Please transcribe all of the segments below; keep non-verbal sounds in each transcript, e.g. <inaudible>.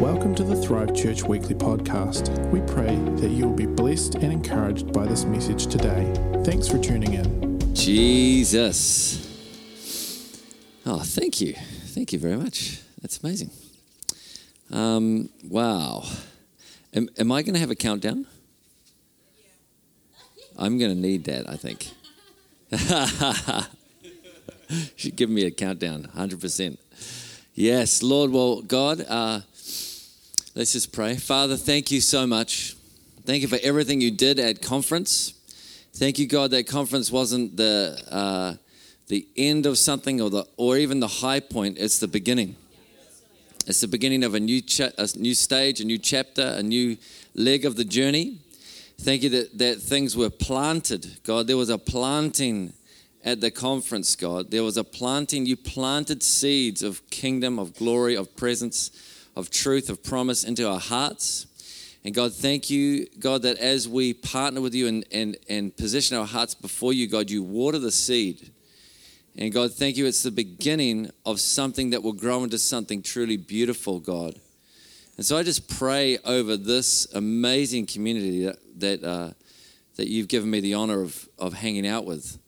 Welcome to the Thrive Church Weekly Podcast. We pray that you will be blessed and encouraged by this message today. Thanks for tuning in. Jesus. Oh, thank you. Thank you very much. That's amazing. Um, wow. Am, am I going to have a countdown? I'm going to need that, I think. <laughs> Should give me a countdown, 100%. Yes, Lord, well, God, uh, let's just pray. Father, thank you so much. Thank you for everything you did at conference. Thank you, God, that conference wasn't the, uh, the end of something or, the, or even the high point, it's the beginning. It's the beginning of a new, cha- a new stage, a new chapter, a new leg of the journey. Thank you that, that things were planted. God, there was a planting at the conference, God. There was a planting. You planted seeds of kingdom, of glory, of presence, of truth, of promise into our hearts. And God, thank you, God, that as we partner with you and, and, and position our hearts before you, God, you water the seed. And God, thank you. It's the beginning of something that will grow into something truly beautiful, God. And so I just pray over this amazing community that, that, uh, that you've given me the honor of, of hanging out with.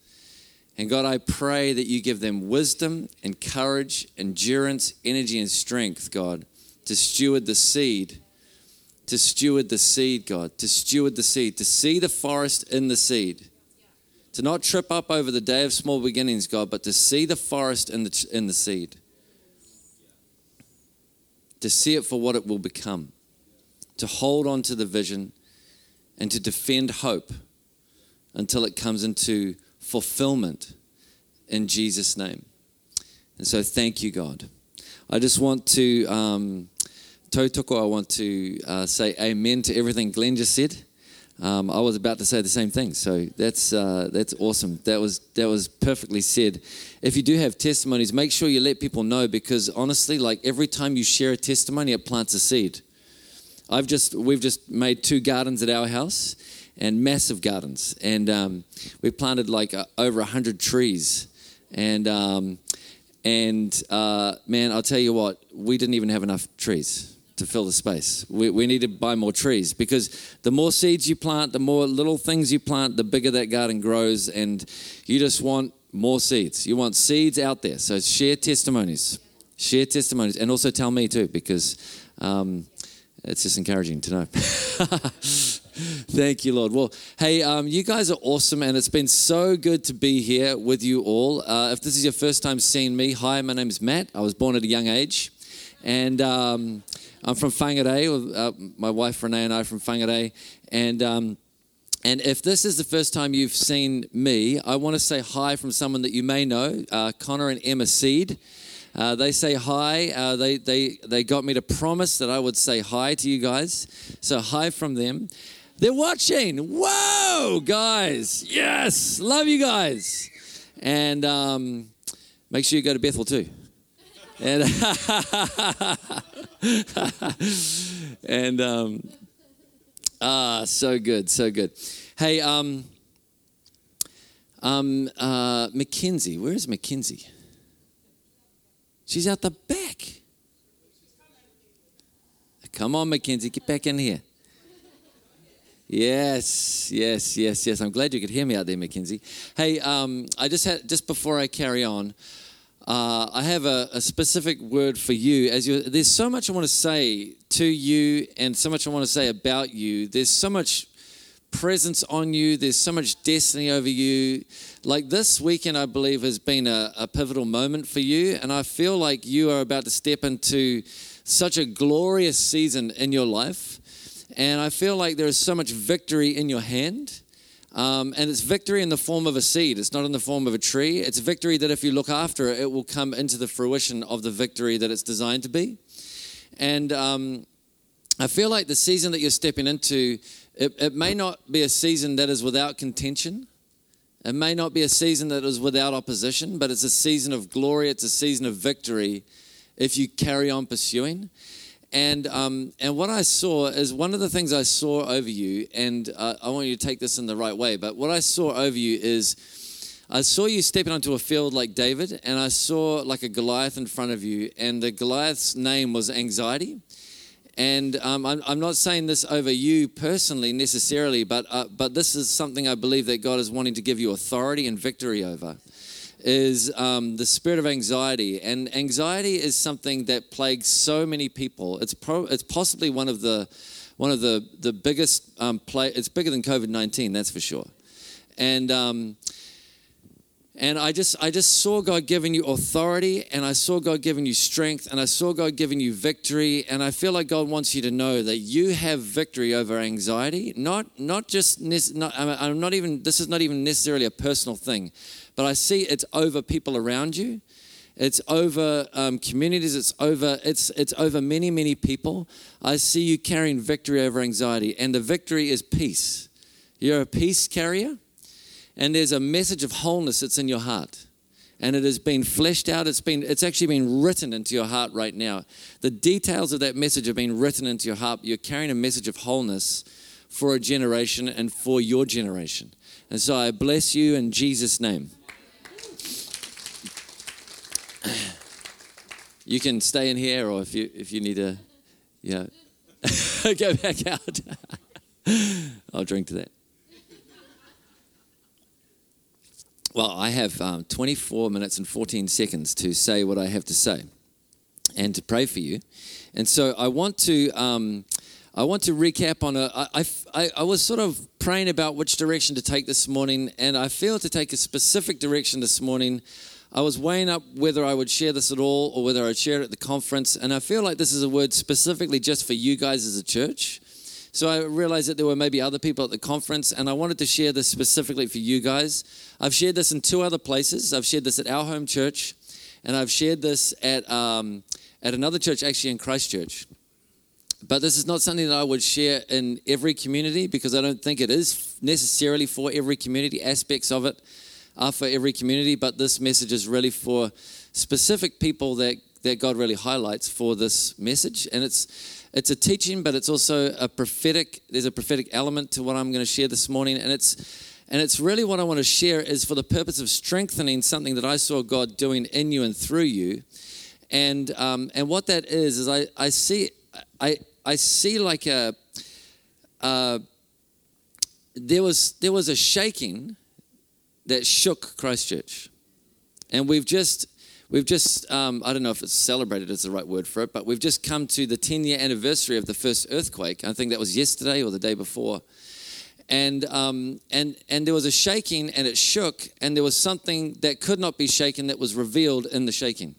And God, I pray that you give them wisdom and courage, endurance, energy, and strength, God, to steward the seed, to steward the seed, God, to steward the seed, to see the forest in the seed, to not trip up over the day of small beginnings, God, but to see the forest in the, in the seed, to see it for what it will become, to hold on to the vision, and to defend hope until it comes into fulfillment in Jesus' name. And so, thank you, God. I just want to, um, Tautoko, I want to uh, say amen to everything Glenn just said. Um, I was about to say the same thing, so that's uh, that's awesome. That was that was perfectly said. If you do have testimonies, make sure you let people know because honestly, like every time you share a testimony, it plants a seed. I've just we've just made two gardens at our house, and massive gardens. And um, we planted like uh, over 100 trees. And, um, and uh, man, I'll tell you what, we didn't even have enough trees to fill the space. We, we need to buy more trees because the more seeds you plant, the more little things you plant, the bigger that garden grows. And you just want more seeds. You want seeds out there. So share testimonies. Share testimonies. And also tell me too, because um, it's just encouraging to know. <laughs> Thank you, Lord. Well, hey, um, you guys are awesome, and it's been so good to be here with you all. Uh, if this is your first time seeing me, hi, my name is Matt. I was born at a young age, and um, I'm from Whangarei. Uh, my wife Renee and I are from Whangarei, and um, and if this is the first time you've seen me, I want to say hi from someone that you may know, uh, Connor and Emma Seed. Uh, they say hi. Uh, they, they, they got me to promise that I would say hi to you guys. So, hi from them. They're watching. Whoa, guys. Yes. Love you guys. And um, make sure you go to Bethel too. And, <laughs> and um, ah, so good, so good. Hey, um, um, uh, Mackenzie, where is Mackenzie? She's out the back. Come on, Mackenzie, get back in here. Yes, yes, yes, yes. I'm glad you could hear me out there, Mackenzie. Hey, um, I just had just before I carry on, uh, I have a, a, specific word for you. As you, there's so much I want to say to you, and so much I want to say about you. There's so much presence on you. There's so much destiny over you. Like this weekend, I believe has been a, a pivotal moment for you, and I feel like you are about to step into such a glorious season in your life. And I feel like there is so much victory in your hand. Um, and it's victory in the form of a seed. It's not in the form of a tree. It's victory that if you look after it, it will come into the fruition of the victory that it's designed to be. And um, I feel like the season that you're stepping into, it, it may not be a season that is without contention. It may not be a season that is without opposition, but it's a season of glory. It's a season of victory if you carry on pursuing. And, um, and what I saw is one of the things I saw over you, and uh, I want you to take this in the right way, but what I saw over you is I saw you stepping onto a field like David, and I saw like a Goliath in front of you, and the Goliath's name was anxiety. And um, I'm, I'm, not saying this over you personally necessarily, but, uh, but this is something I believe that God is wanting to give you authority and victory over. Is um, the spirit of anxiety, and anxiety is something that plagues so many people. It's pro, it's possibly one of the one of the the biggest um, play. It's bigger than COVID nineteen, that's for sure. And um, and I just I just saw God giving you authority and I saw God giving you strength and I saw God giving you victory and I feel like God wants you to know that you have victory over anxiety. Not not just not I'm not even this is not even necessarily a personal thing but I see it's over people around you. It's over um, communities. It's over it's it's over many many people. I see you carrying victory over anxiety and the victory is peace. You're a peace carrier and there's a message of wholeness that's in your heart. And it has been fleshed out. It's been it's actually been written into your heart right now. The details of that message have been written into your heart. You're carrying a message of wholeness for a generation and for your generation. And so i bless you in jesus name. <clears throat> You can stay in here or if you if you need to yeah. <laughs> Go back out. <laughs> I'll drink to that Well, I have um, 24 minutes and 14 seconds to say what I have to say and to pray for you. And so I want to. Um, I want to recap on a. I, I, I was sort of praying about which direction to take this morning, and I feel to take a specific direction this morning. I was weighing up whether I would share this at all or whether I'd share it at the conference, and I feel like this is a word specifically just for you guys as a church. So I realized that there were maybe other people at the conference, and I wanted to share this specifically for you guys. I've shared this in two other places. I've shared this at our home church, and I've shared this at, um, at another church, actually in Christchurch. But this is not something that I would share in every community because I don't think it is necessarily for every community. Aspects of it are for every community, but this message is really for specific people that, that God really highlights for this message. And it's it's a teaching, but it's also a prophetic. There's a prophetic element to what I'm going to share this morning, and it's and it's really what I want to share is for the purpose of strengthening something that I saw God doing in you and through you, and um, and what that is is I I see I I see like a. Uh, there was there was a shaking that shook Christchurch, and we've just We've just, um, I don't know if it's celebrated is the right word for it, but we've just come to the 10 year anniversary of the first earthquake. I think that was yesterday or the day before. And, um, and, and there was a shaking and it shook, and there was something that could not be shaken that was revealed in the shaking.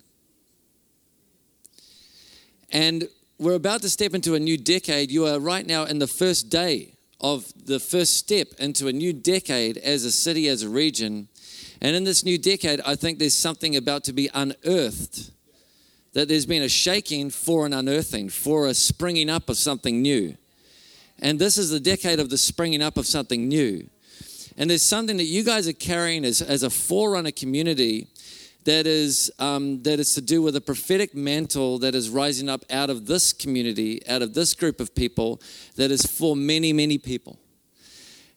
And we're about to step into a new decade. You are right now in the first day of the first step into a new decade as a city, as a region and in this new decade, I think there's something about to be unearthed. That there's been a shaking for an unearthing, for a springing up of something new. And this is the decade of the springing up of something new. And there's something that you guys are carrying as, as a forerunner community that is, um, that is to do with a prophetic mantle that is rising up out of this community, out of this group of people, that is for many, many people.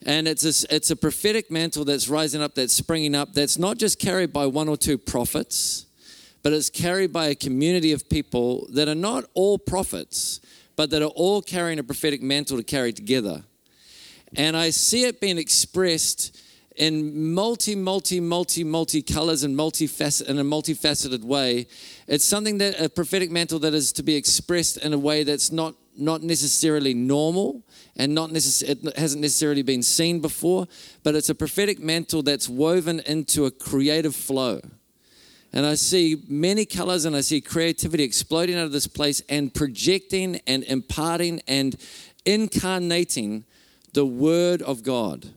And it's a, it's a prophetic mantle that's rising up, that's springing up, that's not just carried by one or two prophets, but it's carried by a community of people that are not all prophets, but that are all carrying a prophetic mantle to carry together. And I see it being expressed in multi, multi, multi, multi colors and multifaceted in a multifaceted way. It's something that a prophetic mantle that is to be expressed in a way that's not not necessarily normal and not necess- it hasn't necessarily been seen before, but it's a prophetic mantle that's woven into a creative flow. And I see many colors and I see creativity exploding out of this place and projecting and imparting and incarnating the Word of God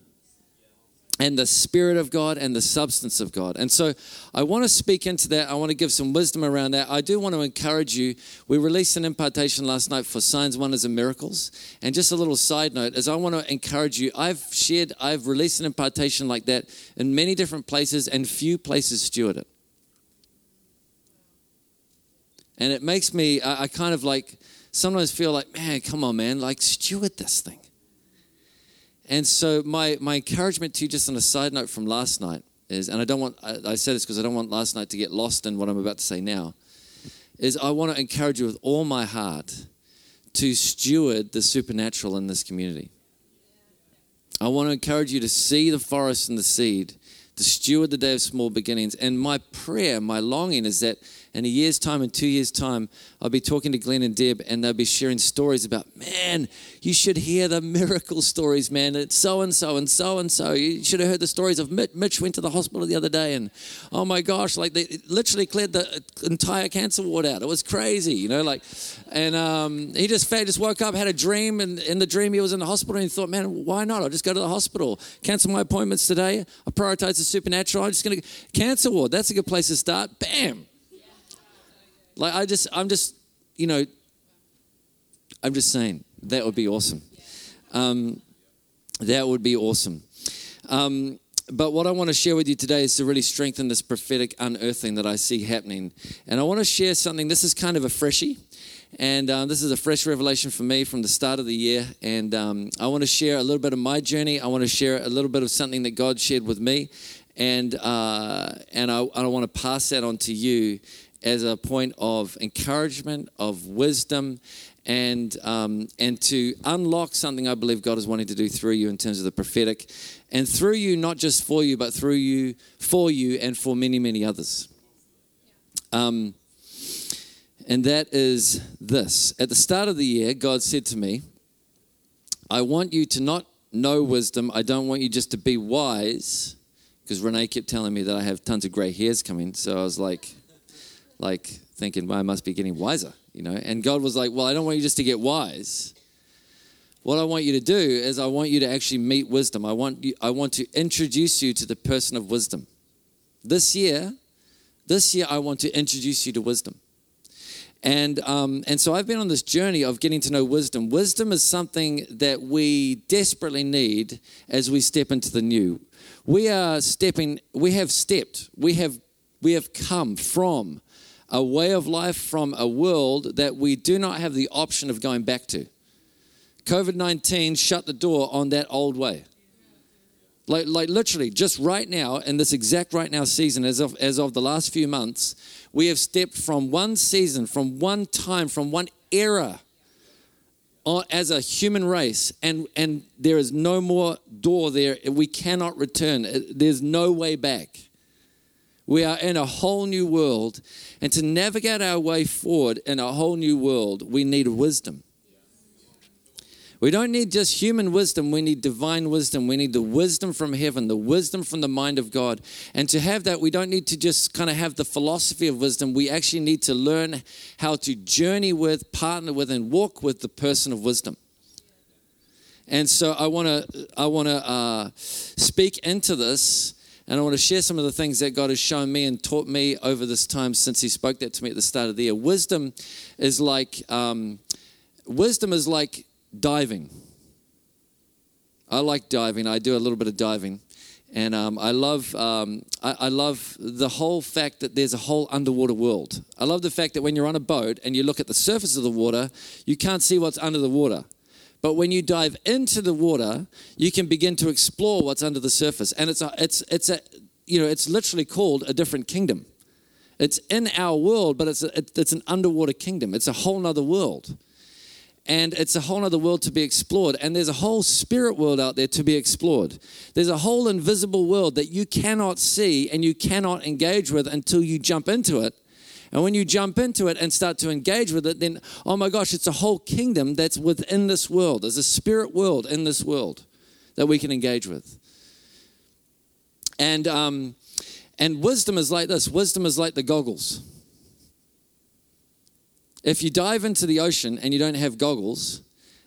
and the Spirit of God and the substance of God. And so I want to speak into that. I want to give some wisdom around that. I do want to encourage you. We released an impartation last night for signs, wonders, and miracles. And just a little side note is I want to encourage you. I've shared, I've released an impartation like that in many different places, and few places steward it. And it makes me, I, I kind of like, sometimes feel like, man, come on, man, like steward this thing. And so my, my encouragement to you, just on a side note from last night, is, and I don't want, I, I say this because I don't want last night to get lost in what I'm about to say now, is I want to encourage you with all my heart to steward the supernatural in this community. I want to encourage you to see the forest and the seed, to steward the day of small beginnings. And my prayer, my longing is that in a year's time, in two years' time, I'll be talking to Glenn and Deb, and they'll be sharing stories about, man, you should hear the miracle stories, man. It's so and so and so and so. You should have heard the stories of Mitch. Mitch went to the hospital the other day, and oh my gosh, like they literally cleared the entire cancer ward out. It was crazy, you know, like, and um, he just just woke up, had a dream, and in the dream he was in the hospital, and he thought, man, why not? I'll just go to the hospital, cancel my appointments today. I prioritize the supernatural. I'm just going to cancer ward. That's a good place to start. Bam like I just, I'm just, you know, I'm just saying that would be awesome. Um, that would be awesome. Um, but what I want to share with you today is to really strengthen this prophetic unearthing that I see happening. And I want to share something. This is kind of a freshie. And um, this is a fresh revelation for me from the start of the year. And um, I want to share a little bit of my journey. I want to share a little bit of something that God shared with me. And, uh, and I, I want to pass that on to you as a point of encouragement, of wisdom, and um, and to unlock something I believe God is wanting to do through you in terms of the prophetic, and through you, not just for you, but through you, for you, and for many, many others. Um, and that is this. At the start of the year, God said to me, I want you to not know wisdom. I don't want you just to be wise, because Renee kept telling me that I have tons of gray hairs coming. So I was like, like thinking, well, I must be getting wiser, you know. And God was like, well, I don't want you just to get wise. What I want you to do is I want you to actually meet wisdom. I want you, I want to introduce you to the person of wisdom. This year, this year I want to introduce you to wisdom. And, um, and so I've been on this journey of getting to know wisdom. Wisdom is something that we desperately need as we step into the new. We are stepping, we have stepped, we have, we have come from a way of life from a world that we do not have the option of going back to. COVID 19 shut the door on that old way. Like, like literally, just right now, in this exact right now season, as of, as of the last few months, we have stepped from one season, from one time, from one era uh, as a human race, and, and there is no more door there. We cannot return. Uh, there's no way back. We are in a whole new world. And to navigate our way forward in a whole new world, we need wisdom. We don't need just human wisdom, we need divine wisdom. We need the wisdom from heaven, the wisdom from the mind of God. And to have that, we don't need to just kind of have the philosophy of wisdom. We actually need to learn how to journey with, partner with, and walk with the person of wisdom. And so I want to I want to uh, speak into this and I want to share some of the things that God has shown me and taught me over this time since He spoke that to me at the start of the year. Wisdom is like um, wisdom is like diving. I like diving. I do a little bit of diving, and um, I love um, I, I, love the whole fact that there's a whole underwater world. I love the fact that when you're on a boat and you look at the surface of the water, you can't see what's under the water. But when you dive into the water, you can begin to explore what's under the surface. And it's a, it's, it's a, you know, it's literally called a different kingdom. It's in our world, but it's, a, it's an underwater kingdom. It's a whole nother world. And it's a whole nother world to be explored. And there's a whole spirit world out there to be explored. There's a whole invisible world that you cannot see and you cannot engage with until you jump into it and when you jump into it and start to engage with it, then, oh my gosh, it's a whole kingdom that's within this world. There's a spirit world in this world that we can engage with. And, um, and wisdom is like this wisdom is like the goggles. If you dive into the ocean and you don't have goggles,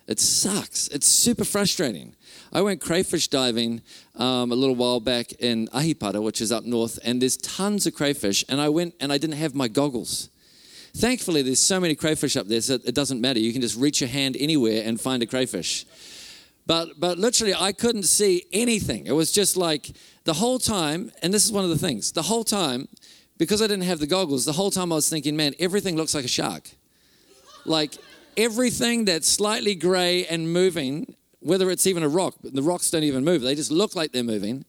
it sucks. It's super frustrating. I went crayfish diving um, a little while back in Ahipara, which is up north, and there's tons of crayfish. And I went and I didn't have my goggles. Thankfully, there's so many crayfish up there, so it doesn't matter. You can just reach your hand anywhere and find a crayfish. But, but literally, I couldn't see anything. It was just like the whole time, and this is one of the things, the whole time, because I didn't have the goggles, the whole time I was thinking, man, everything looks like a shark. Like everything that's slightly gray and moving whether it's even a rock, the rocks don't even move. They just look like they're moving.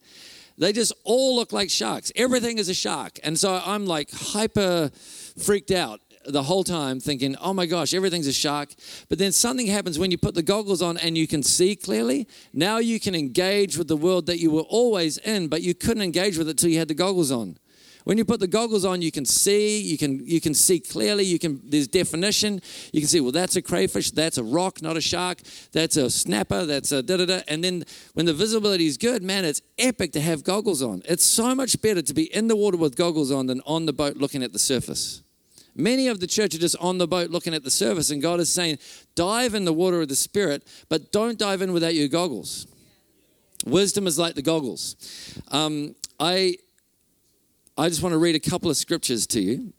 They just all look like sharks. Everything is a shark. And so I'm like hyper freaked out. the whole time thinking, oh my gosh, everything's a shark. But then something happens when you put the goggles on and you can see clearly. Now you can engage with the world that you were always in, but you couldn't engage with it till you had the goggles on. When you put the goggles on, you can see, you can you can see clearly, you can there's definition. You can see, well, that's a crayfish, that's a rock, not a shark, that's a snapper, that's a da da da. And then when the visibility is good, man, it's epic to have goggles on. It's so much better to be in the water with goggles on than on the boat looking at the surface. Many of the church are just on the boat looking at the surface, and God is saying, dive in the water of the Spirit, but don't dive in without your goggles. Wisdom is like the goggles. Um, I I just want to read a couple of scriptures to you,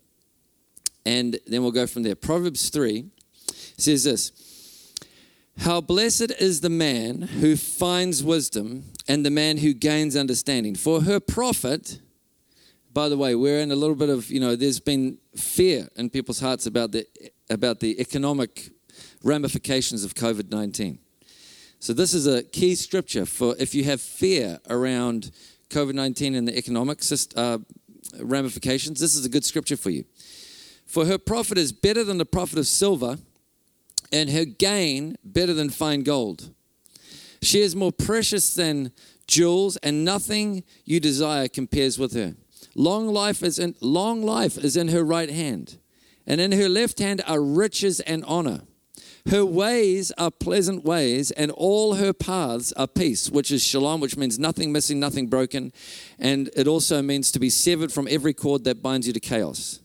and then we'll go from there. Proverbs 3 says this How blessed is the man who finds wisdom and the man who gains understanding. For her profit, by the way, we're in a little bit of, you know, there's been fear in people's hearts about the, about the economic ramifications of COVID 19. So, this is a key scripture for if you have fear around COVID 19 and the economic uh, ramifications, this is a good scripture for you. For her profit is better than the profit of silver, and her gain better than fine gold. She is more precious than jewels, and nothing you desire compares with her. Long life is in, long life is in her right hand, and in her left hand are riches and honor. Her ways are pleasant ways, and all her paths are peace, which is shalom, which means nothing missing, nothing broken. And it also means to be severed from every cord that binds you to chaos.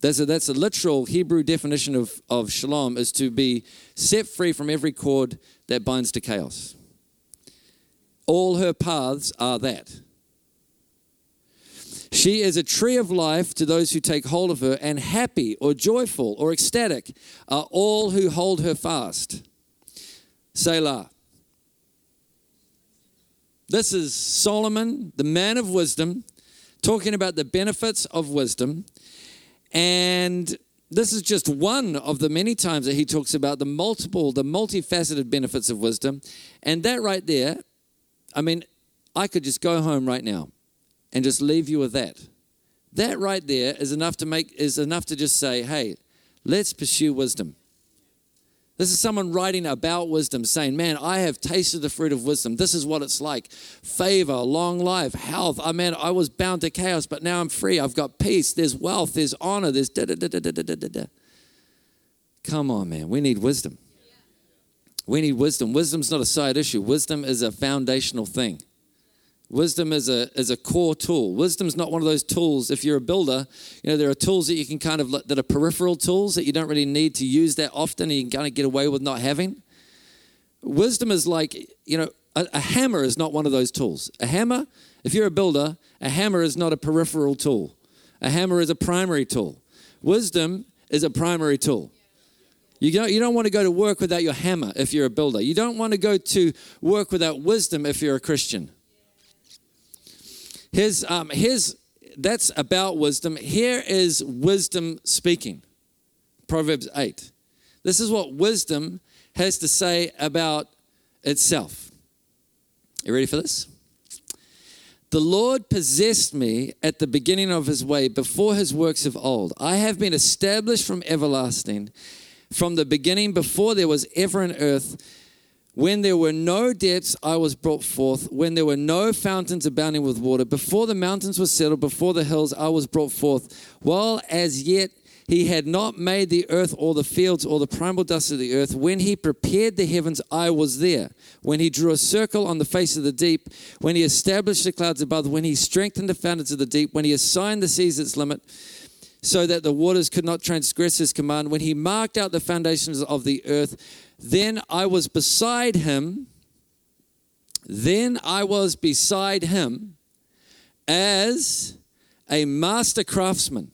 That's a, that's a literal Hebrew definition of, of shalom, is to be set free from every cord that binds to chaos. All her paths are that. She is a tree of life to those who take hold of her, and happy or joyful or ecstatic are all who hold her fast. Selah. This is Solomon, the man of wisdom, talking about the benefits of wisdom. And this is just one of the many times that he talks about the multiple, the multifaceted benefits of wisdom. And that right there, I mean, I could just go home right now and just leave you with that. That right there is enough to make is enough to just say, "Hey, let's pursue wisdom." This is someone writing about wisdom, saying, Man, I have tasted the fruit of wisdom. This is what it's like favor, long life, health. I mean, I was bound to chaos, but now I'm free. I've got peace. There's wealth. There's honor. There's da da da da da da da da. Come on, man. We need wisdom. We need wisdom. Wisdom's not a side issue, wisdom is a foundational thing. Wisdom is a, is a core tool. Wisdom's not one of those tools. If you're a builder, you know, there are tools that you can kind of, that are peripheral tools that you don't really need to use that often and you can kind of get away with not having. Wisdom is like, you know, a, a hammer is not one of those tools. A hammer, if you're a builder, a hammer is not a peripheral tool. A hammer is a primary tool. Wisdom is a primary tool. You don't, you don't want to go to work without your hammer if you're a builder. You don't want to go to work without wisdom if you're a Christian. His, um, his, that's about wisdom. Here is wisdom speaking. Proverbs 8. This is what wisdom has to say about itself. You ready for this? The Lord possessed me at the beginning of his way, before his works of old. I have been established from everlasting, from the beginning, before there was ever an earth when there were no depths, I was brought forth. When there were no fountains abounding with water, before the mountains were settled, before the hills, I was brought forth. While as yet he had not made the earth or the fields or the primal dust of the earth, when he prepared the heavens, I was there. When he drew a circle on the face of the deep, when he established the clouds above, when he strengthened the fountains of the deep, when he assigned the seas its limit, so that the waters could not transgress his command, when he marked out the foundations of the earth, then I was beside him. Then I was beside him as a master craftsman.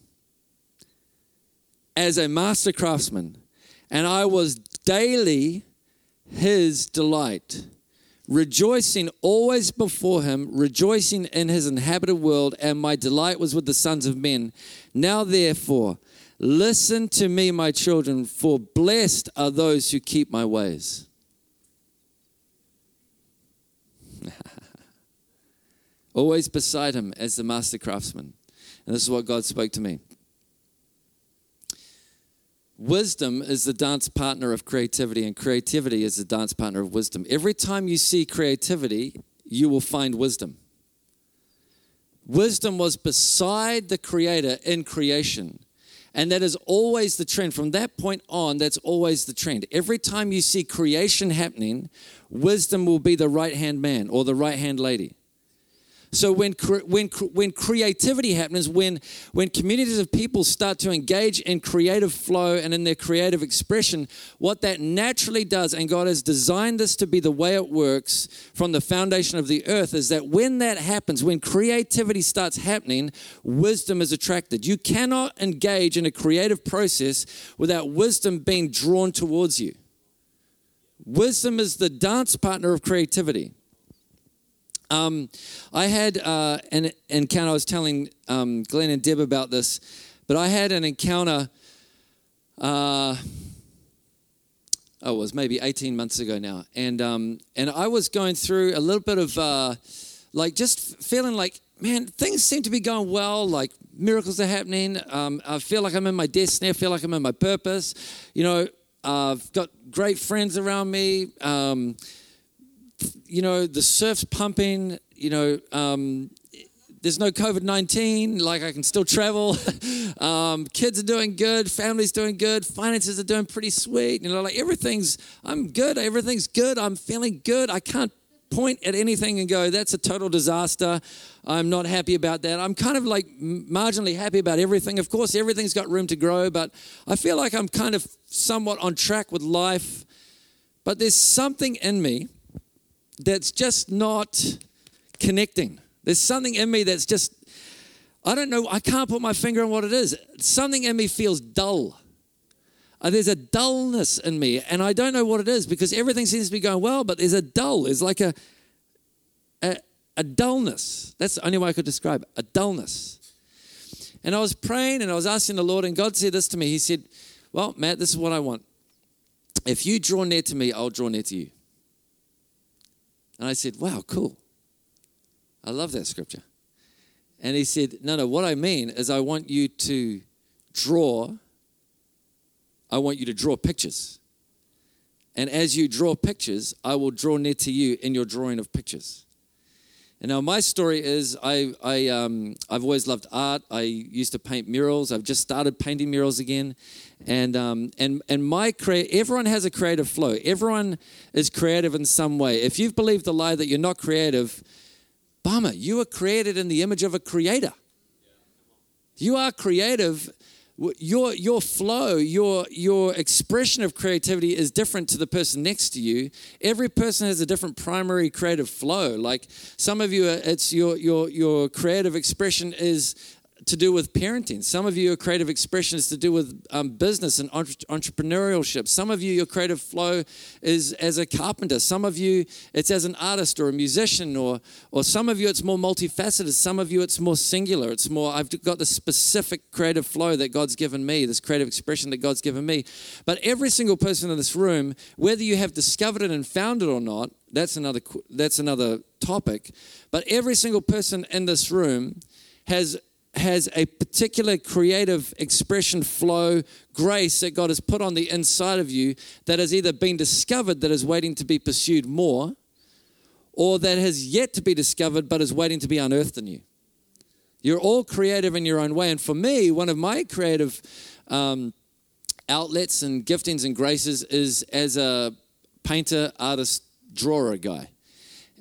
As a master craftsman. And I was daily his delight, rejoicing always before him, rejoicing in his inhabited world, and my delight was with the sons of men. Now, therefore, Listen to me, my children, for blessed are those who keep my ways. <laughs> Always beside him as the master craftsman. And this is what God spoke to me. Wisdom is the dance partner of creativity, and creativity is the dance partner of wisdom. Every time you see creativity, you will find wisdom. Wisdom was beside the Creator in creation. And that is always the trend. From that point on, that's always the trend. Every time you see creation happening, wisdom will be the right hand man or the right hand lady. So when when when creativity happens, when when communities of people start to engage in creative flow and in their creative expression, what that naturally does, and God has designed this to be the way it works from the foundation of the earth, is that when that happens, when creativity starts happening, wisdom is attracted. You cannot engage in a creative process without wisdom being drawn towards you. Wisdom is the dance partner of creativity. Um, I had uh, an encounter, I was telling um, Glenn and Deb about this, but I had an encounter, uh, oh, it was maybe 18 months ago now. And, um, and I was going through a little bit of uh, like just feeling like, man, things seem to be going well, like miracles are happening. Um, I feel like I'm in my destiny, I feel like I'm in my purpose. You know, I've got great friends around me. Um, you know, the surf's pumping, you know, um, there's no COVID 19, like I can still travel. <laughs> um, kids are doing good, family's doing good, finances are doing pretty sweet. You know, like everything's, I'm good, everything's good, I'm feeling good. I can't point at anything and go, that's a total disaster. I'm not happy about that. I'm kind of like marginally happy about everything. Of course, everything's got room to grow, but I feel like I'm kind of somewhat on track with life. But there's something in me that's just not connecting. There's something in me that's just, I don't know, I can't put my finger on what it is. Something in me feels dull. Uh, there's a dullness in me, and I don't know what it is because everything seems to be going well, but there's a dull. There's like a, a, a dullness. That's the only way I could describe it a dullness. And I was praying and I was asking the Lord, and God said this to me. He said, Well, Matt, this is what I want. If you draw near to me, I'll draw near to you. And I said, Wow, cool. I love that scripture. And he said, No, no, what I mean is I want you to draw, I want you to draw pictures. And as you draw pictures, I will draw near to you in your drawing of pictures. And now my story is I, I, um, I've always loved art. I used to paint murals. I've just started painting murals again. And, um, and, and my crea- everyone has a creative flow. Everyone is creative in some way. If you've believed the lie that you're not creative, bummer, you were created in the image of a creator. You are creative your your flow your your expression of creativity is different to the person next to you. Every person has a different primary creative flow. Like some of you uh, it's your your your creative expression is to do with parenting. Some of you, your creative expression is to do with um, business and entrepreneurship. Some of you, your creative flow is as a carpenter. Some of you, it's as an artist or a musician, or, or some of you, it's more multifaceted. Some of you, it's more singular. It's more, I've got this specific creative flow that God's given me, this creative expression that God's given me. But every single person in this room, whether you have discovered it and found it or not, that's another, that's another topic. But every single person in this room has has a particular creative expression flow grace that God has put on the inside of you that has either been discovered that is waiting to be pursued more or that has yet to be discovered but is waiting to be unearthed in you. You're all creative in your own way. And for me, one of my creative um, outlets and giftings and graces is as a painter, artist, drawer guy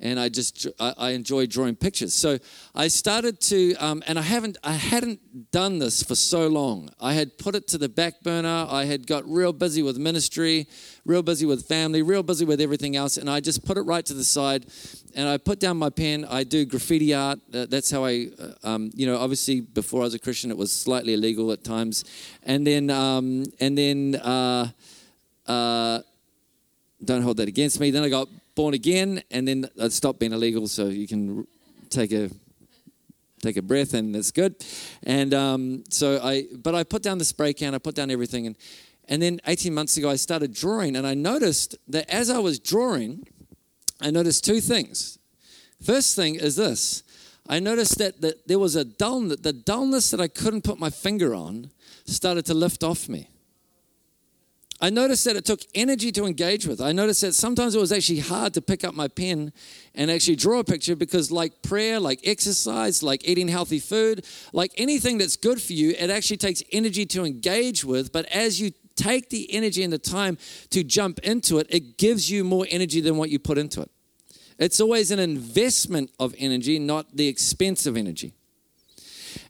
and I just I, I enjoy drawing pictures. So I started to, um, and I haven't I hadn't done this for so long. I had put it to the back burner. I had got real busy with ministry, real busy with family, real busy with everything else, and I just put it right to the side. And I put down my pen. I do graffiti art. That's how I, uh, um, you know, obviously before I was a Christian, it was slightly illegal at times, and then um, and then. Uh, uh don't hold that against me. Then I got born again, and then it stopped being illegal, so you can take a take a breath, and it's good. And um, so I, but I put down the spray can, I put down everything, and and then 18 months ago I started drawing, and I noticed that as I was drawing, I noticed two things. First thing is this. I noticed that, that there was a dullness, the dullness that I couldn't put my finger on started to lift off me. I noticed that it took energy to engage with. I noticed that sometimes it was actually hard to pick up my pen and actually draw a picture because, like prayer, like exercise, like eating healthy food, like anything that's good for you, it actually takes energy to engage with. But as you take the energy and the time to jump into it, it gives you more energy than what you put into it. It's always an investment of energy, not the expense of energy.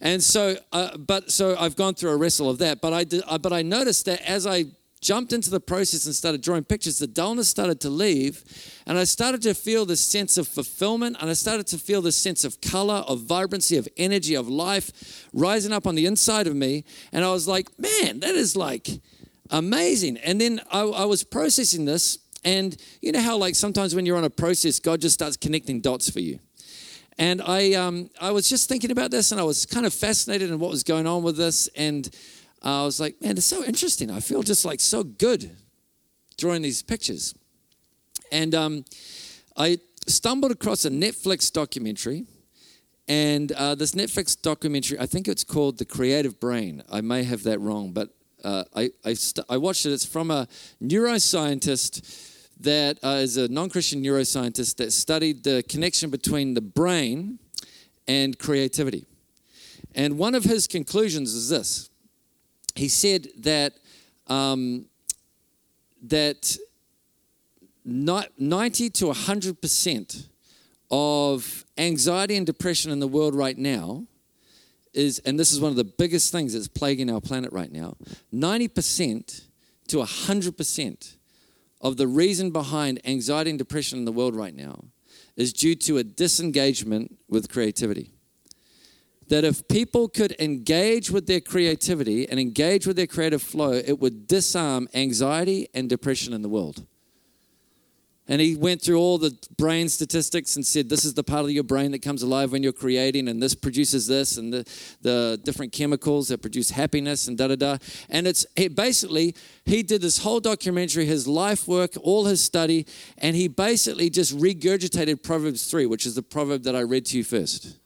And so, uh, but so I've gone through a wrestle of that. But I did, uh, but I noticed that as I jumped into the process and started drawing pictures, the dullness started to leave. And I started to feel this sense of fulfillment. And I started to feel this sense of color, of vibrancy, of energy, of life rising up on the inside of me. And I was like, man, that is like amazing. And then I, I was processing this. And you know how, like, sometimes when you're on a process, God just starts connecting dots for you. And I, um, I was just thinking about this and I was kind of fascinated in what was going on with this. And I was like, man, it's so interesting. I feel just like so good drawing these pictures. And um, I stumbled across a Netflix documentary. And uh, this Netflix documentary, I think it's called The Creative Brain. I may have that wrong, but uh, I, I, st- I, watched it. It's from a neuroscientist that uh, is a non Christian neuroscientist that studied the connection between the brain and creativity. And one of his conclusions is this he said that um, that 90 to 100 percent of anxiety and depression in the world right now is, and this is one of the biggest things that's plaguing our planet right now 90% to 100% of the reason behind anxiety and depression in the world right now is due to a disengagement with creativity that if people could engage with their creativity and engage with their creative flow, it would disarm anxiety and depression in the world. And he went through all the brain statistics and said, This is the part of your brain that comes alive when you're creating, and this produces this, and the, the different chemicals that produce happiness, and da da da. And it's it basically, he did this whole documentary, his life work, all his study, and he basically just regurgitated Proverbs 3, which is the proverb that I read to you first.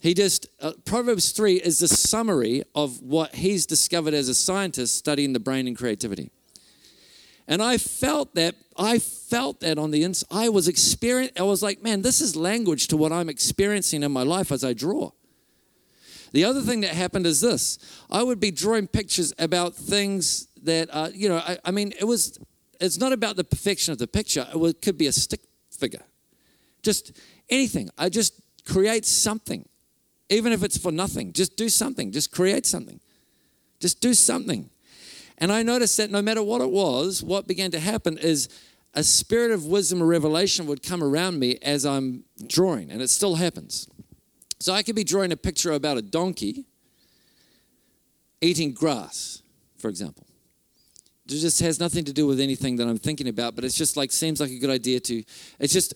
He just, uh, Proverbs 3 is the summary of what he's discovered as a scientist studying the brain and creativity. And I felt that, I felt that on the inside. I was experiencing, I was like, man, this is language to what I'm experiencing in my life as I draw. The other thing that happened is this I would be drawing pictures about things that, uh, you know, I, I, mean, it was, it's not about the perfection of the picture, it could be a stick figure. Just anything. I just create something even if it's for nothing. Just do something, just create something, just do something. And I noticed that no matter what it was, what began to happen is a spirit of wisdom or revelation would come around me as I'm drawing, and it still happens. So I could be drawing a picture about a donkey eating grass, for example. It just has nothing to do with anything that I'm thinking about, but it's just like seems like a good idea to. It's just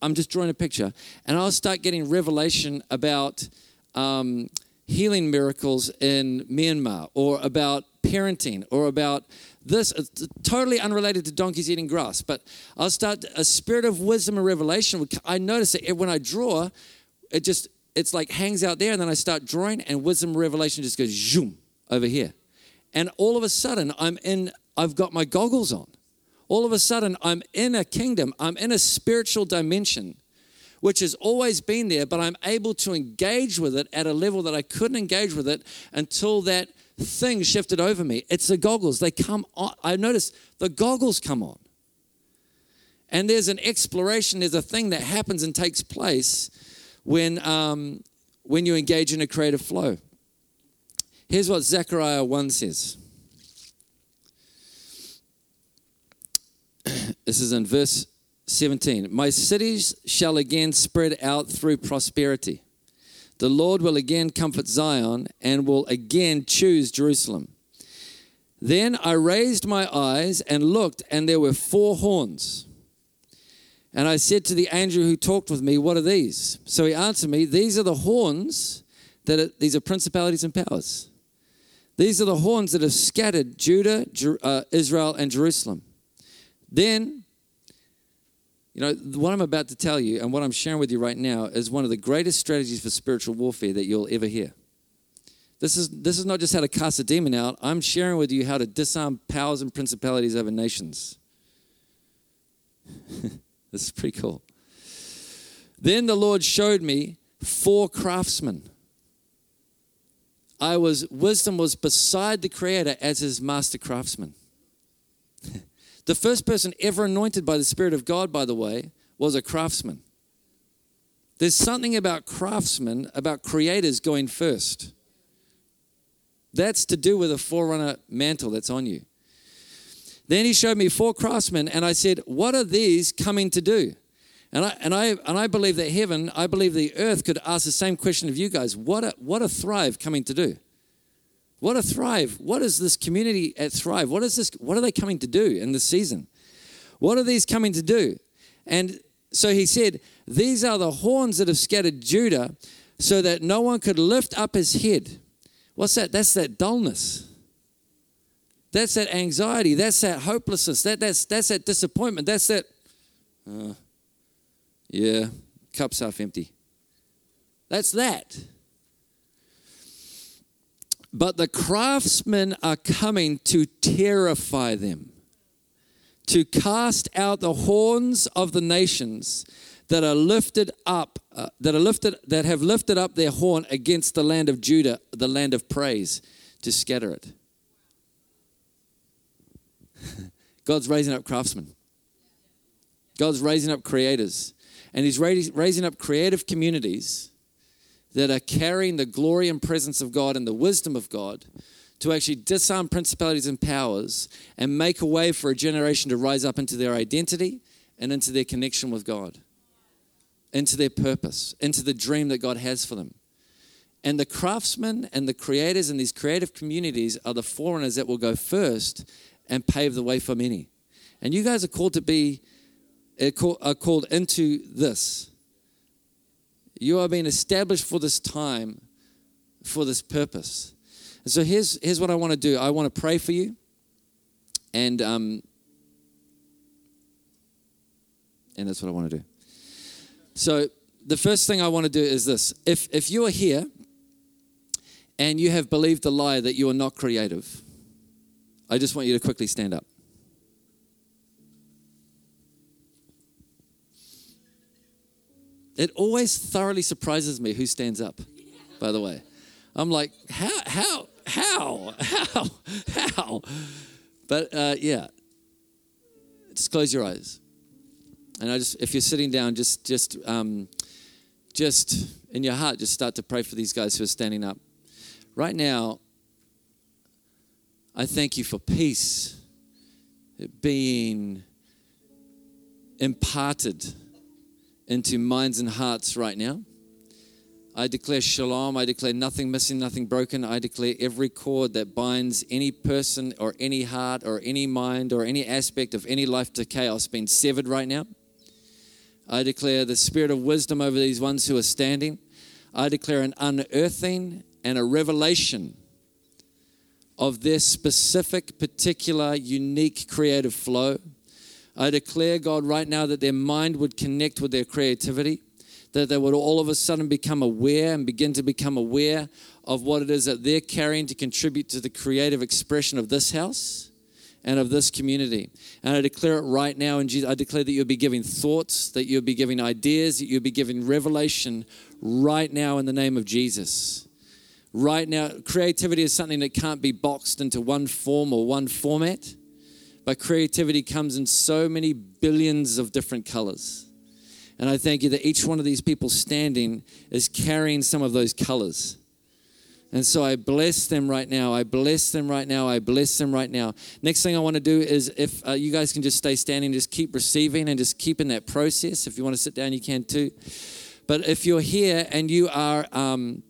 I'm just drawing a picture, and I'll start getting revelation about um, healing miracles in Myanmar or about parenting or about this. It's totally unrelated to donkeys eating grass but i'll start a spirit of wisdom and revelation i notice that when i draw it just it's like hangs out there and then i start drawing and wisdom and revelation just goes zoom over here. And all of a sudden i'm in i've got my goggles on. All of a sudden i'm in a kingdom. I'm in a spiritual dimension which has always been there, but I'm able to engage with it at a level that I couldn't engage with it until that thing shifted over me. It's the goggles. They come on. I notice the goggles come on. And there's an exploration, there's a thing that happens and takes place when, um, when you engage in a creative flow. Here's what Zechariah 1 says. <clears throat> this is in verse 17 My cities shall again spread out through prosperity. The Lord will again comfort Zion and will again choose Jerusalem. Then I raised my eyes and looked, and there were four horns. And I said to the angel who talked with me, What are these? So he answered me, These are the horns that are, these are principalities and powers. These are the horns that have scattered Judah, uh, Israel, and Jerusalem. Then you know, what I'm about to tell you and what I'm sharing with you right now is one of the greatest strategies for spiritual warfare that you'll ever hear. This is, this is not just how to cast a demon out. I'm sharing with you how to disarm powers and principalities over nations. <laughs> this is pretty cool. Then the Lord showed me four craftsmen. I was wisdom was beside the creator as his master craftsman. The first person ever anointed by the spirit of God by the way was a craftsman. There's something about craftsmen about creators going first. That's to do with a forerunner mantle that's on you. Then he showed me four craftsmen and I said, "What are these coming to do?" And I, and, I, and I believe that heaven, I believe the earth could ask the same question of you guys. What a, what a Thrive coming to do? What a Thrive. What is this community at Thrive? What is this? What are they coming to do in this season? What are these coming to do? And so he said, These are the horns that have scattered Judah so that no one could lift up his head. What's that? That's that dullness. That's that anxiety. That's that hopelessness. That, that's, that's that disappointment. That's that. Uh, yeah, cup's half empty. That's that. But the craftsmen are coming to terrify them, to cast out the horns of the nations that are lifted up, uh, that are lifted, that have lifted up their horn against the land of Judah, the land of praise, to scatter it. <laughs> God's raising up craftsmen. God's raising up creators. And He's raising up creative communities that are carrying the glory and presence of God and the wisdom of God to actually disarm principalities and powers and make a way for a generation to rise up into their identity and into their connection with God, into their purpose, into the dream that God has for them. And the craftsmen and the creators in these creative communities are the forerunners that will go first and pave the way for many. And you guys are called to be are called into this. You are being established for this time, for this purpose. And so here's, here's what I want to do I want to pray for you. And, um, and that's what I want to do. So the first thing I want to do is this if, if you are here and you have believed the lie that you are not creative, I just want you to quickly stand up. It always thoroughly surprises me who stands up, by the way. I'm like, how, how, how, how, how? But uh, yeah, just close your eyes. And I just, if you're sitting down, just, just, um, just in your heart, just start to pray for these guys who are standing up. Right now, I thank you for peace being imparted into minds and hearts right now. I declare shalom. I declare nothing missing, nothing broken. I declare every cord that binds any person or any heart or any mind or any aspect of any life to chaos being severed right now. I declare the spirit of wisdom over these ones who are standing. I declare an unearthing and a revelation of their specific, particular, unique creative flow. I declare, God, right now that their mind would connect with their creativity, that they would all of a sudden become aware and begin to become aware of what it is that they're carrying to contribute to the creative expression of this house and of this community. And I declare it right now in Jesus. I declare that you'll be giving thoughts, that you'll be giving ideas, that you'll be giving revelation right now in the name of Jesus. Right now, creativity is something that can't be boxed into one form or one format. But creativity comes in so many billions of different colors. And I thank you that each one of these people standing is carrying some of those colors. And so I bless them right now. I bless them right now. I bless them right now. Next thing I want to do is if uh, you guys can just stay standing, just keep receiving and just keep in that process. If you want to sit down, you can too. But if you're here and you are um,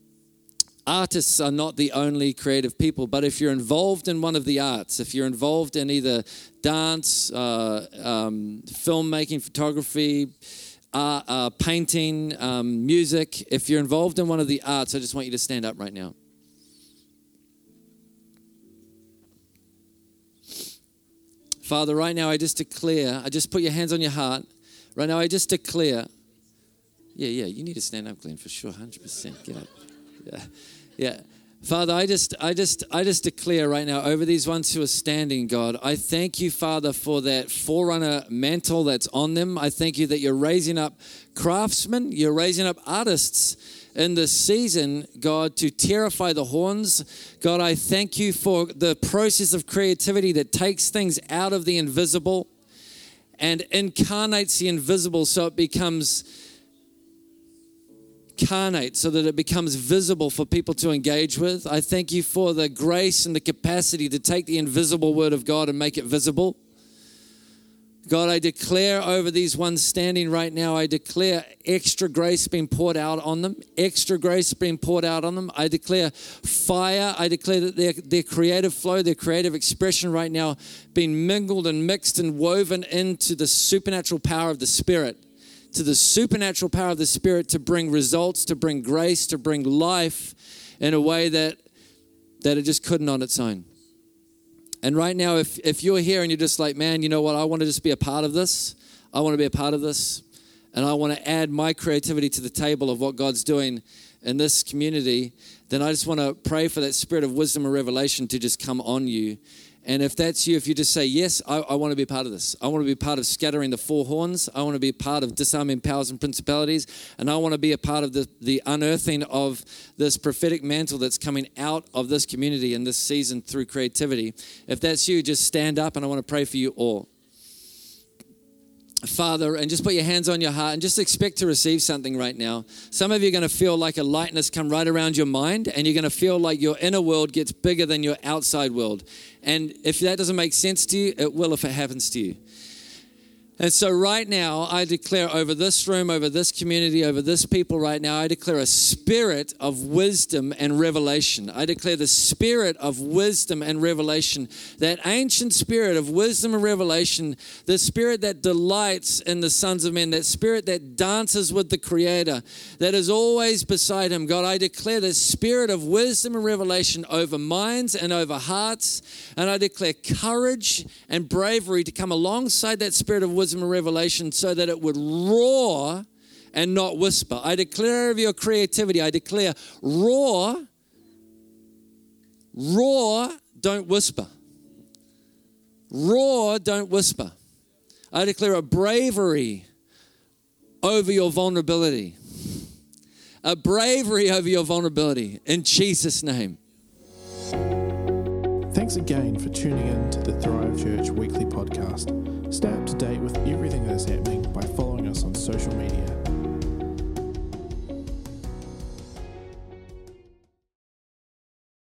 artists are not the only creative people, but if you're involved in one of the arts, if you're involved in either dance, uh, um, filmmaking, photography, uh, uh, painting, um, music, if you're involved in one of the arts, I just want you to stand up right now. Father, right now I just declare, I just put your hands on your heart. Right now I just declare, yeah, yeah, you need to stand up, Glenn, for sure, 100%. Get up. Yeah. Yeah. Father, I just, I just, I just declare right now over these ones who are standing, God, I thank you, Father, for that forerunner mantle that's on them. I thank you that you're raising up craftsmen, you're raising up artists in this season, God, to terrify the horns. God, I thank you for the process of creativity that takes things out of the invisible and incarnates the invisible so it becomes incarnate so that it becomes visible for people to engage with. I thank you for the grace and the capacity to take the invisible word of God and make it visible. God, I declare over these ones standing right now, I declare extra grace being poured out on them, extra grace being poured out on them. I declare fire. I declare that their, their creative flow, their creative expression right now being mingled and mixed and woven into the supernatural power of the Spirit to the supernatural power of the Spirit to bring results, to bring grace, to bring life in a way that, that it just couldn't on its own. And right now, if, if you're here and you're just like, man, you know what, I want to just be a part of this, I want to be a part of this, and I want to add my creativity to the table of what God's doing in this community, then I just want to pray for that spirit of wisdom and revelation to just come on you and if that's you, if you just say, Yes, I, I, want to be part of this, I want to be part of scattering the four horns, I want to be part of disarming powers and principalities, and I want to be a part of the, the unearthing of this prophetic mantle that's coming out of this community in this season through creativity. If that's you, just stand up and I want to pray for you all. Father, and just put your hands on your heart and just expect to receive something right now. Some of you are going to feel like a lightness come right around your mind, and you're going to feel like your inner world gets bigger than your outside world. And if that doesn't make sense to you, it will if it happens to you. And so, right now, I declare over this room, over this community, over this people right now, I declare a spirit of wisdom and revelation. I declare the spirit of wisdom and revelation, that ancient spirit of wisdom and revelation, the spirit that delights in the sons of men, that spirit that dances with the Creator, that is always beside Him. God, I declare the spirit of wisdom and revelation over minds and over hearts. And I declare courage and bravery to come alongside that spirit of wisdom wisdom and revelation so that it would roar and not whisper. I declare of your creativity, I declare roar, roar, don't whisper. Roar, don't whisper. I declare a bravery over your vulnerability. A bravery over your vulnerability in Jesus' name. Thanks again for tuning in to the Thrive Church weekly podcast. Stay up to date with everything that is happening by following us on social media